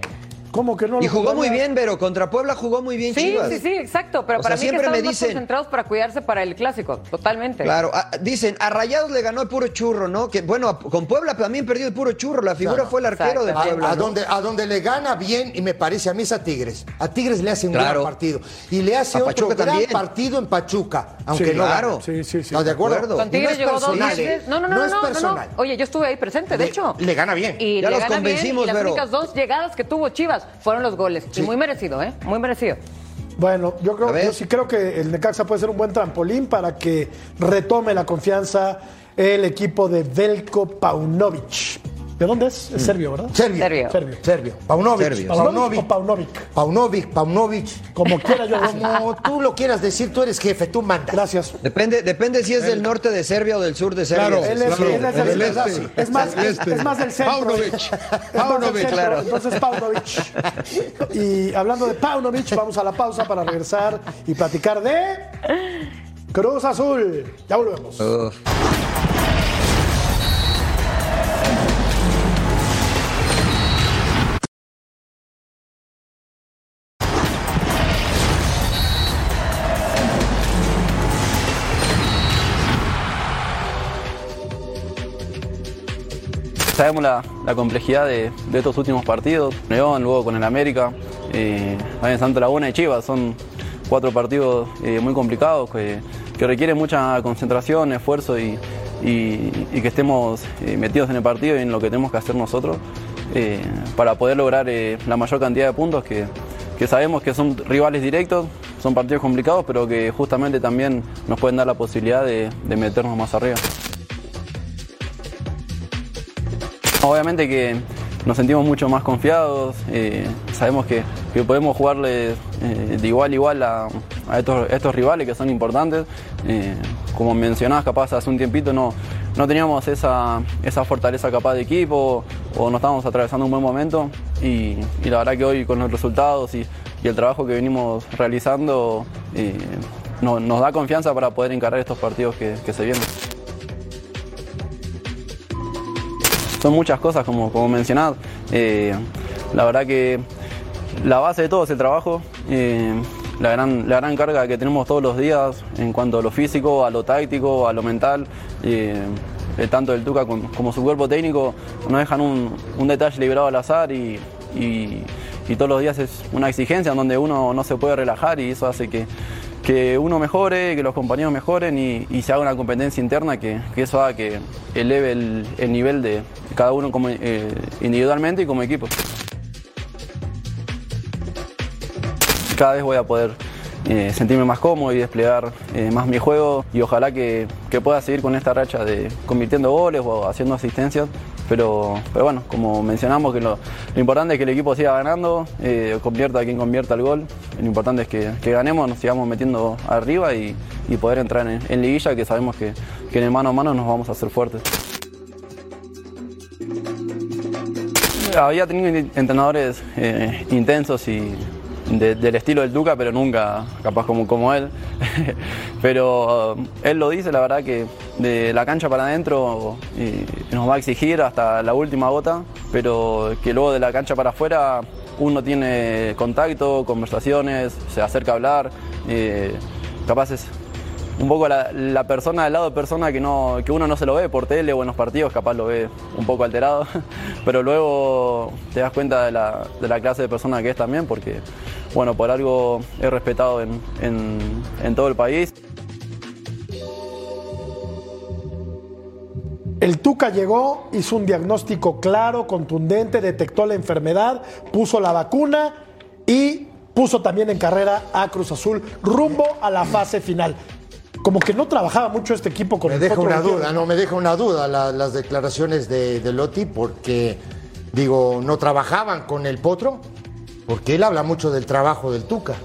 ¿Cómo que no? Y jugó muy bien, pero contra Puebla jugó muy bien Sí, Chivas. sí, sí, exacto. Pero O para sea, mí que siempre me estaban más dicen- concentrados para cuidarse para el clásico. Totalmente. Claro, ah, dicen, a Rayados le ganó el puro churro, ¿no? Que bueno, a- con Puebla también perdió el puro churro. La figura Claro. fue el arquero de. Puebla. A, a ¿no? donde, a donde le gana bien, y me parece a mí es a Tigres. A Tigres le hace un Claro. gran partido. Y le hace A otro Pachuca gran también. partido en Pachuca. Aunque Sí, no claro. Sí, sí, sí. ¿Estás de acuerdo? acuerdo. Con Tigres no llegó dos personal, veces. ¿eh? No, no, no, no, es no, no, no. personal. Oye, yo estuve ahí presente, de Le- hecho. le gana bien. Y Ya le los gana bien, convencimos, y las Vero. únicas dos llegadas que tuvo Chivas fueron los goles. Y muy merecido, ¿eh? Muy merecido. Bueno, yo creo, yo sí creo que el Necaxa puede ser un buen trampolín para que retome la confianza el equipo de Velko Paunovic. ¿De dónde es? Es serbio, ¿verdad? Serbio. Serbio. Serbio. Serbio. Paunovic. Serbio. ¿Paunovic Paunovic. o Paunovic? Paunovic. Paunovic. Como quiera yo. Como tú lo quieras decir, tú eres jefe, tú mandas. Gracias. Depende, depende si es del norte de Serbia o del sur de Serbia. Claro, Él es, claro, él este. es más, este. es más del centro. Paunovic. Paunovic, centro, claro. Entonces, Paunovic. Y hablando de Paunovic, vamos a la pausa para regresar y platicar de Cruz Azul. Ya volvemos. Uf. Sabemos la, complejidad de, estos últimos partidos. León, luego con el América, eh, también Santa Laguna y Chivas. Son cuatro partidos eh, muy complicados que, requieren mucha concentración, esfuerzo y, que estemos eh, metidos en el partido y en lo que tenemos que hacer nosotros eh, para poder lograr la mayor cantidad de puntos que, sabemos que son rivales directos, son partidos complicados, pero que justamente también nos pueden dar la posibilidad de meternos más arriba. Obviamente que nos sentimos mucho más confiados, eh, sabemos que, que podemos jugarle eh, de igual a igual a, estos, estos rivales que son importantes. Eh, como mencionabas, capaz hace un tiempito no, no teníamos esa, esa fortaleza capaz de equipo o no estábamos atravesando un buen momento y, la verdad que hoy con los resultados y, el trabajo que venimos realizando eh, no- nos da confianza para poder encarar estos partidos que se vienen. Son muchas cosas como, como. Eh, la verdad que la base de todo es el trabajo, eh, la, gran, la gran carga que tenemos todos los días en cuanto a lo físico, a lo táctico, a lo mental. eh, tanto el Tuca como su cuerpo técnico no dejan un, detalle librado al azar y, y- y todos los días es una exigencia en donde uno no se puede relajar y eso hace que, que uno mejore, que los compañeros mejoren y, se haga una competencia interna que, que eso haga que eleve el, el nivel de cada uno como, eh, individualmente y como equipo. Cada vez voy a poder eh, sentirme más cómodo y desplegar eh, más mi juego y ojalá que, que pueda seguir con esta racha de convirtiendo goles o haciendo asistencias. Pero, pero bueno, como mencionamos, que lo, importante es que el equipo siga ganando, convierta a quien convierta el gol. Lo importante es que, que ganemos, nos sigamos metiendo arriba y, y poder entrar en, en liguilla, que sabemos que, que en el mano a mano nos vamos a hacer fuertes. Había tenido entrenadores eh, intensos y de- del estilo del Duca, pero nunca capaz como, como él. pero uh, él lo dice, la verdad que de la cancha para adentro eh, nos va a exigir hasta la última gota, pero que luego de la cancha para afuera uno tiene contacto, conversaciones, se acerca a hablar, capaz es un poco la, persona del lado de persona que, no, que uno no se lo ve por tele o en los partidos, capaz lo ve un poco alterado, pero luego te das cuenta de la, de la clase de persona que es también, porque, bueno, por algo es respetado en- en todo el país. El Tuca llegó, hizo un diagnóstico claro, contundente, detectó la enfermedad, puso la vacuna y puso también en carrera a Cruz Azul rumbo a la fase final. Como que no trabajaba mucho este equipo con Me el deja una duda, no, me deja una duda la- las declaraciones de, de Lotti porque, digo, no trabajaban con el Potro, porque él habla mucho del trabajo del Tuca.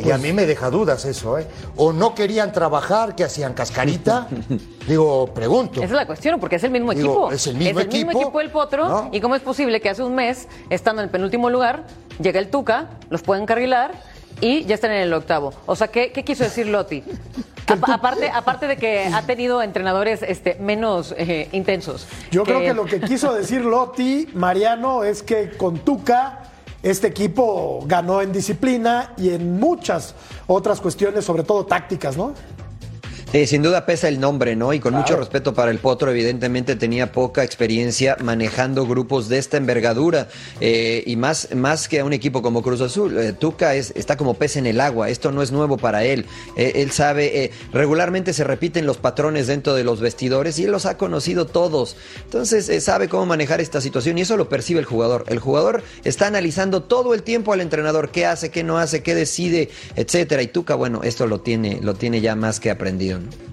Y Pues a mí me deja dudas eso, ¿eh? O no querían trabajar, que hacían cascarita. digo, pregunto. Esa es la cuestión, porque es el mismo Digo, equipo. es el mismo equipo, equipo el Potro. ¿no? ¿Y cómo es posible que hace un mes, estando en el penúltimo lugar, llega el Tuca, los pueden encarrilar y ya están en el octavo? O sea, ¿qué, qué quiso decir Lotti? Apa- aparte, aparte de que ha tenido entrenadores este, menos eh, intensos. Yo creo que lo que quiso decir Lotti, Mariano, es que con Tuca este equipo ganó en disciplina y en muchas otras cuestiones, sobre todo tácticas, ¿no? Eh, sin duda pesa el nombre, ¿no? Y con mucho respeto para el Potro, evidentemente tenía poca experiencia manejando grupos de esta envergadura. Eh, y más, más que a un equipo como Cruz Azul, eh, Tuca es, está como pez en el agua. Esto no es nuevo para él. Eh, él sabe, regularmente se repiten los patrones dentro de los vestidores y él los ha conocido todos. Entonces sabe cómo manejar esta situación y eso lo percibe el jugador. El jugador está analizando todo el tiempo al entrenador, qué hace, qué no hace, qué decide, etcétera. Y Tuca, bueno, esto lo tiene, lo tiene ya más que aprendido. ¿No?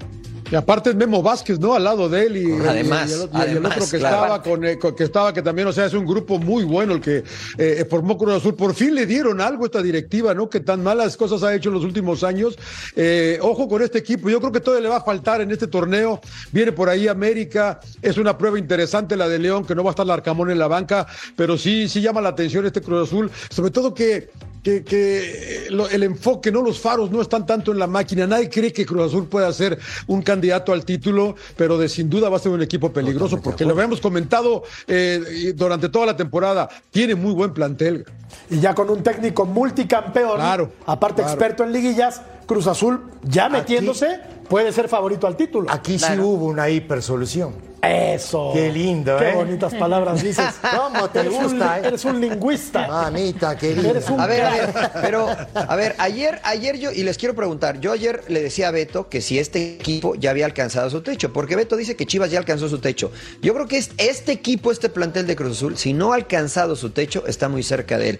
Y aparte es Memo Vázquez, ¿no? Al lado de él y, Además, y el, y el además, otro que claro. estaba con, eh, con- que estaba que también, o sea, es un grupo muy bueno el que eh, formó Cruz Azul. Por fin le dieron algo a esta directiva, ¿no? Que tan malas cosas ha hecho en los últimos años. Eh, ojo con este equipo. Yo creo que todavía le va a faltar en este torneo. Viene por ahí América. Es una prueba interesante la de León, que no va a estar Larcamón en la banca, pero sí, sí llama la atención este Cruz Azul. Sobre todo que que, que lo- el enfoque, no los faros no están tanto en la máquina. Nadie cree que Cruz Azul pueda ser un candidato al título, pero de sin duda va a ser un equipo peligroso porque lo habíamos comentado eh, durante toda la temporada. Tiene muy buen plantel. Y ya con un técnico multicampeón, Claro, aparte claro. experto en liguillas, Cruz Azul ya metiéndose puede ser favorito al título. Aquí sí hubo una hipersolución. Eso. Qué lindo, Qué ¿eh? bonitas palabras dices. ¿Cómo te Eres un- gusta, eh? Eres un lingüista. Mamita querida. Eres un A ver, a ver, pero, a ver, ayer, ayer yo, y les quiero preguntar, yo ayer le decía a Beto que si este equipo ya había alcanzado su techo, porque Beto dice que Chivas ya alcanzó su techo. Yo creo que es- este equipo, este plantel de Cruz Azul, si no ha alcanzado su techo, está muy cerca de él.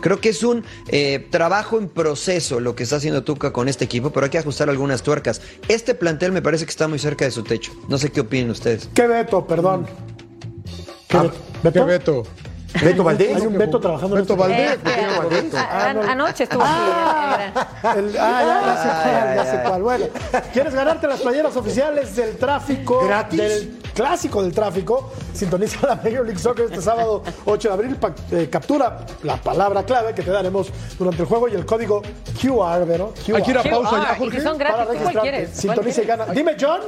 Creo que es un eh, trabajo en proceso lo que está haciendo Tuca con este equipo, pero hay que ajustar algunas tuercas. Este plantel me parece que está muy cerca de su techo. No sé qué opinan ustedes. ¿Qué Beto? Perdón. ¿Qué Beto? ¿Qué Beto? Beto Valdés. Hay un Beto trabajando Beto en este Valdés. Este, a- an- anoche estuvo aquí. El- ah, ya, ya sé cuál, ya sé cuál. Bueno, ¿quieres ganarte las playeras oficiales del tráfico? ¿Gratis? Del clásico del tráfico. Sintoniza la Major League Soccer este sábado 8 de abril. Eh, captura la palabra clave que te daremos durante el juego y el código QR, ¿verdad? QR. Hay que ir a QR, pausa ya, Jorge. son Para gratis, ¿tú cuál registrarte. quieres? ¿Cuál Sintoniza y gana. Dime, John.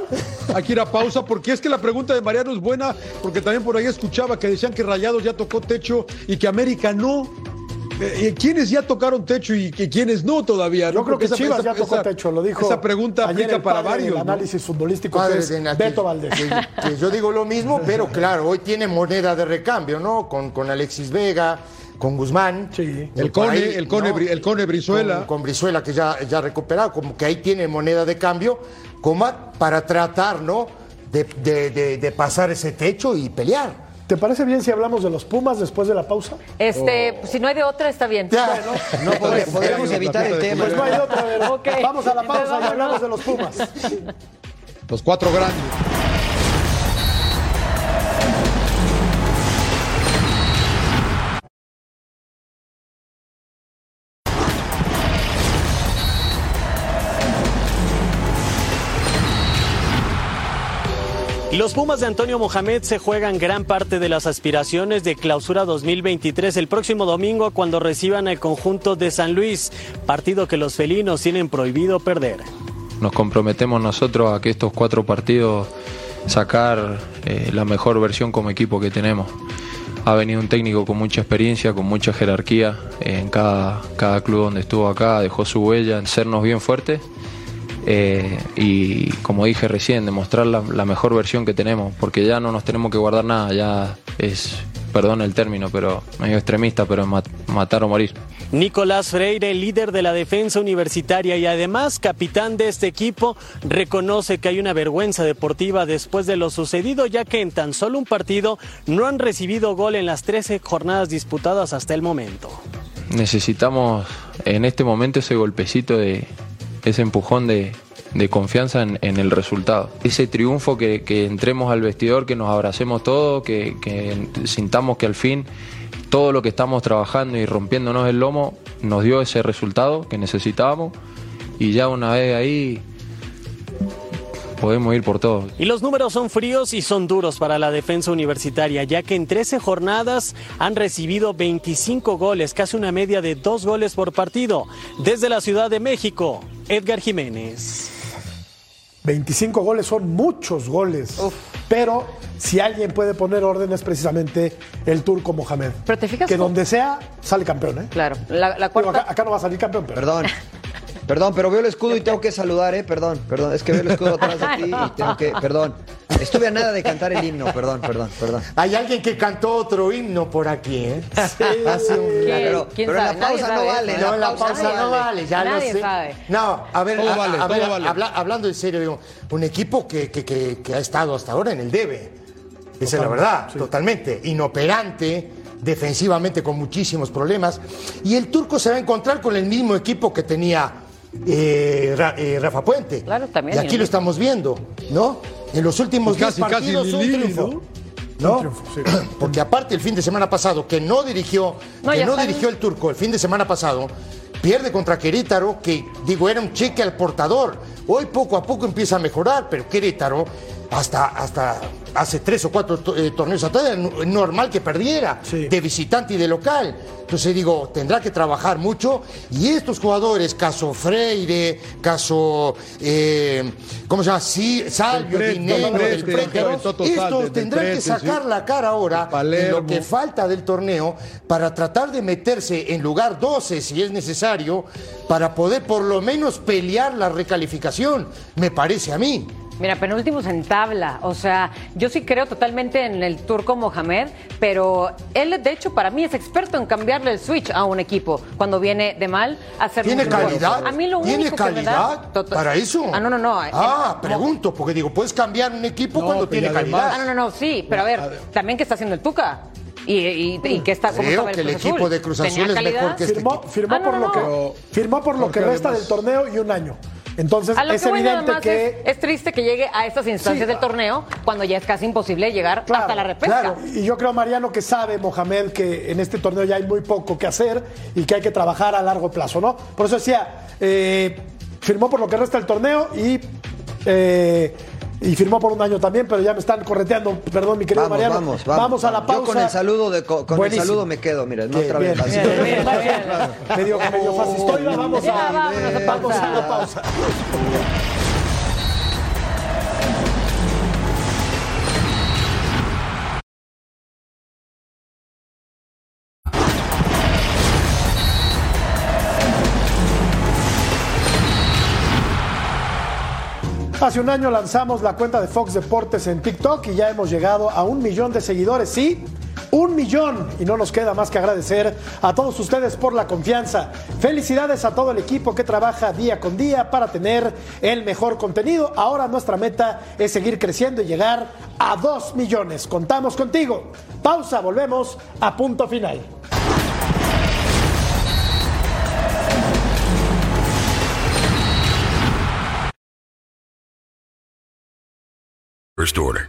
Hay que ir a pausa porque es que la pregunta de Mariano es buena, porque también por ahí escuchaba que decían que Rayados ya tocó techo y que América no. Eh, ¿Quiénes ya tocaron techo y que quiénes no todavía? Yo ¿no? creo que Chivas esa- ya tocó esa- techo, lo dijo. Esa pregunta ayer aplica el para varios. ¿no? análisis futbolístico que Padre es de Nati, Beto Valdés. que- que yo digo lo mismo, pero claro, hoy tiene moneda de recambio, ¿no? Con, con Alexis Vega, con Guzmán. Sí. El Cone, el Cone el Cone Brizuela. Con, con Brizuela, que ya, ya ha recuperado, como que ahí tiene moneda de cambio, como para tratar, ¿no? De, de- de- de pasar ese techo y pelear. ¿Te parece bien si hablamos de los Pumas después de la pausa? Este, Oh. si no hay de otra, está bien. Ya. No podemos, podemos evitar el tema. Pues no hay otra, ¿verdad? Ok. Vamos a la pausa y hablamos de los Pumas. Los cuatro grandes. Los Pumas de Antonio Mohamed se juegan gran parte de las aspiraciones de clausura 2023 el próximo domingo cuando reciban al conjunto de San Luis, partido que los felinos tienen prohibido perder. Nos comprometemos nosotros a que estos cuatro partidos sacar eh, la mejor versión como equipo que tenemos. Ha venido un técnico con mucha experiencia, con mucha jerarquía en cada, cada club donde estuvo acá, dejó su huella en sernos bien fuertes eh, y como dije recién, demostrar la, la mejor versión que tenemos, porque ya no nos tenemos que guardar nada, ya es, perdón el término, pero medio extremista, pero mat- matar o morir. Nicolás Freire, líder de la defensa universitaria y además capitán de este equipo, reconoce que hay una vergüenza deportiva después de lo sucedido, ya que en tan solo un partido no han recibido gol en las 13 jornadas disputadas hasta el momento. necesitamos en este momento ese golpecito de ese empujón de, confianza en, el resultado. Ese triunfo que, que entremos al vestidor, que nos abracemos todos, que, que sintamos que al fin todo lo que estamos trabajando y rompiéndonos el lomo nos dio ese resultado que necesitábamos y ya una vez ahí podemos ir por todo. Y los números son fríos y son duros para la defensa universitaria, ya que en 13 jornadas han recibido 25 goles, casi una media de dos goles por partido. Desde la Ciudad de México, Edgar Jiménez. 25 goles son muchos goles. Pero si alguien puede poner orden es precisamente el turco Mohamed. Pero te fijas Que donde sea, sale campeón, ¿eh? Claro, la, la Digo, cuarta. acá, acá no va a salir campeón, pero. Perdón. Perdón, pero veo el escudo y tengo que saludar, ¿eh? Perdón, perdón. Es que veo el escudo atrás de ti y tengo que. Perdón. Estuve a nada de cantar el himno, perdón, perdón, perdón. Hay alguien que cantó otro himno por aquí, ¿eh? Hace un- ¿Quién? Pero- ¿Quién pero en la pausa no sabe vale. No, en la pausa Nadie no vale, ya Nadie lo sé. sabe. No, a ver, a- vale, a ver, todo vale. habla- hablando en serio, digo, un equipo que, que- que- que ha estado hasta ahora en el debe. Esa es la verdad, totalmente. Inoperante, defensivamente con muchísimos problemas. Y el turco se va a encontrar con el mismo equipo que tenía eh, Ra- eh, Rafa Puente. Claro, también, Y aquí y- lo estamos viendo, ¿no? En los últimos Pues 10 casi, casi partidos un Lili, triunfo. ¿no? ¿no? Un triunfo, sí. Porque aparte el fin de semana pasado, que no dirigió, No, que no están- dirigió el turco el fin de semana pasado, pierde contra Querétaro, que digo, era un cheque al portador. Hoy poco a poco empieza a mejorar, pero Querétaro, hasta, hasta hace tres o cuatro eh, torneos atrás, era no- normal que perdiera, Sí. de visitante y de local. Entonces digo, tendrá que trabajar mucho. Y estos jugadores, caso Freire, caso, eh, ¿cómo se llama? Sí, Salvio, Del Prete, Dineno, del Toto estos tendrán que sacar sí. la cara ahora en lo que falta del torneo para tratar de meterse en lugar 12 si es necesario para poder por lo menos pelear la recalificación, me parece a mí. Mira, penúltimos en tabla. O sea, yo sí creo totalmente en el turco Mohamed, pero él, de hecho, para mí es experto en cambiarle el switch a un equipo cuando viene de mal a hacer ¿Tiene calidad? A mí lo ¿Tiene único que me da- calidad para eso? Ah, no, no, no. Ah, Eh, pregunto, porque digo, puedes cambiar un equipo No, cuando tiene además- Ah, calidad. no, no, no, sí, pero a ver, también qué está haciendo el Tuca. Y, y, y qué está, cómo Creo que el equipo Azul. de Cruz ¿Tenía Azul es mejor calidad? que este Firmó, Ah, no, por no, lo que, firmó por lo que resta además- del torneo y un año. Entonces A lo es que voy evidente que. es, es triste que llegue a estas instancias Sí. del torneo cuando ya es casi imposible llegar Claro, hasta la repesca. claro. Y yo creo, Mariano, que sabe Mohamed que en este torneo ya hay muy poco que hacer y que hay que trabajar a largo plazo, ¿no? Por eso decía, eh, firmó por lo que resta del torneo y, eh, y firmó por un año también, pero ya me están correteando, perdón, mi querido Vamos, Mariano. vamos, vamos. a la pausa. Yo con el saludo, de, con el saludo me quedo, mira, no otra vez. Medio, medio fascistoide, vamos a, vamos a la pausa. Hace un año lanzamos la cuenta de Fox Deportes en TikTok y ya hemos llegado a un millón de seguidores, sí, un millón. Y no nos queda más que agradecer a todos ustedes por la confianza. Felicidades a todo el equipo que trabaja día con día para tener el mejor contenido. Ahora nuestra meta es seguir creciendo y llegar a dos millones. Contamos contigo. Pausa, volvemos a punto final. First order.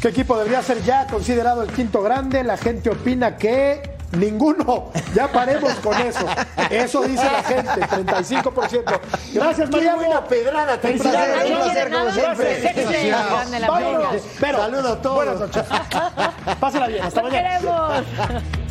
¿Qué equipo debería ser ya considerado el quinto grande? La gente opina que ninguno. Ya paremos con eso. Eso dice la gente, 35%. Gracias, Qué Mariano. buena pedrada, felicidades. Nadie Un placer, como siempre. Vámonos. Pero, Saludos a todos. Buenas noches. Pásala bien. Hasta ¡Lo mañana. queremos!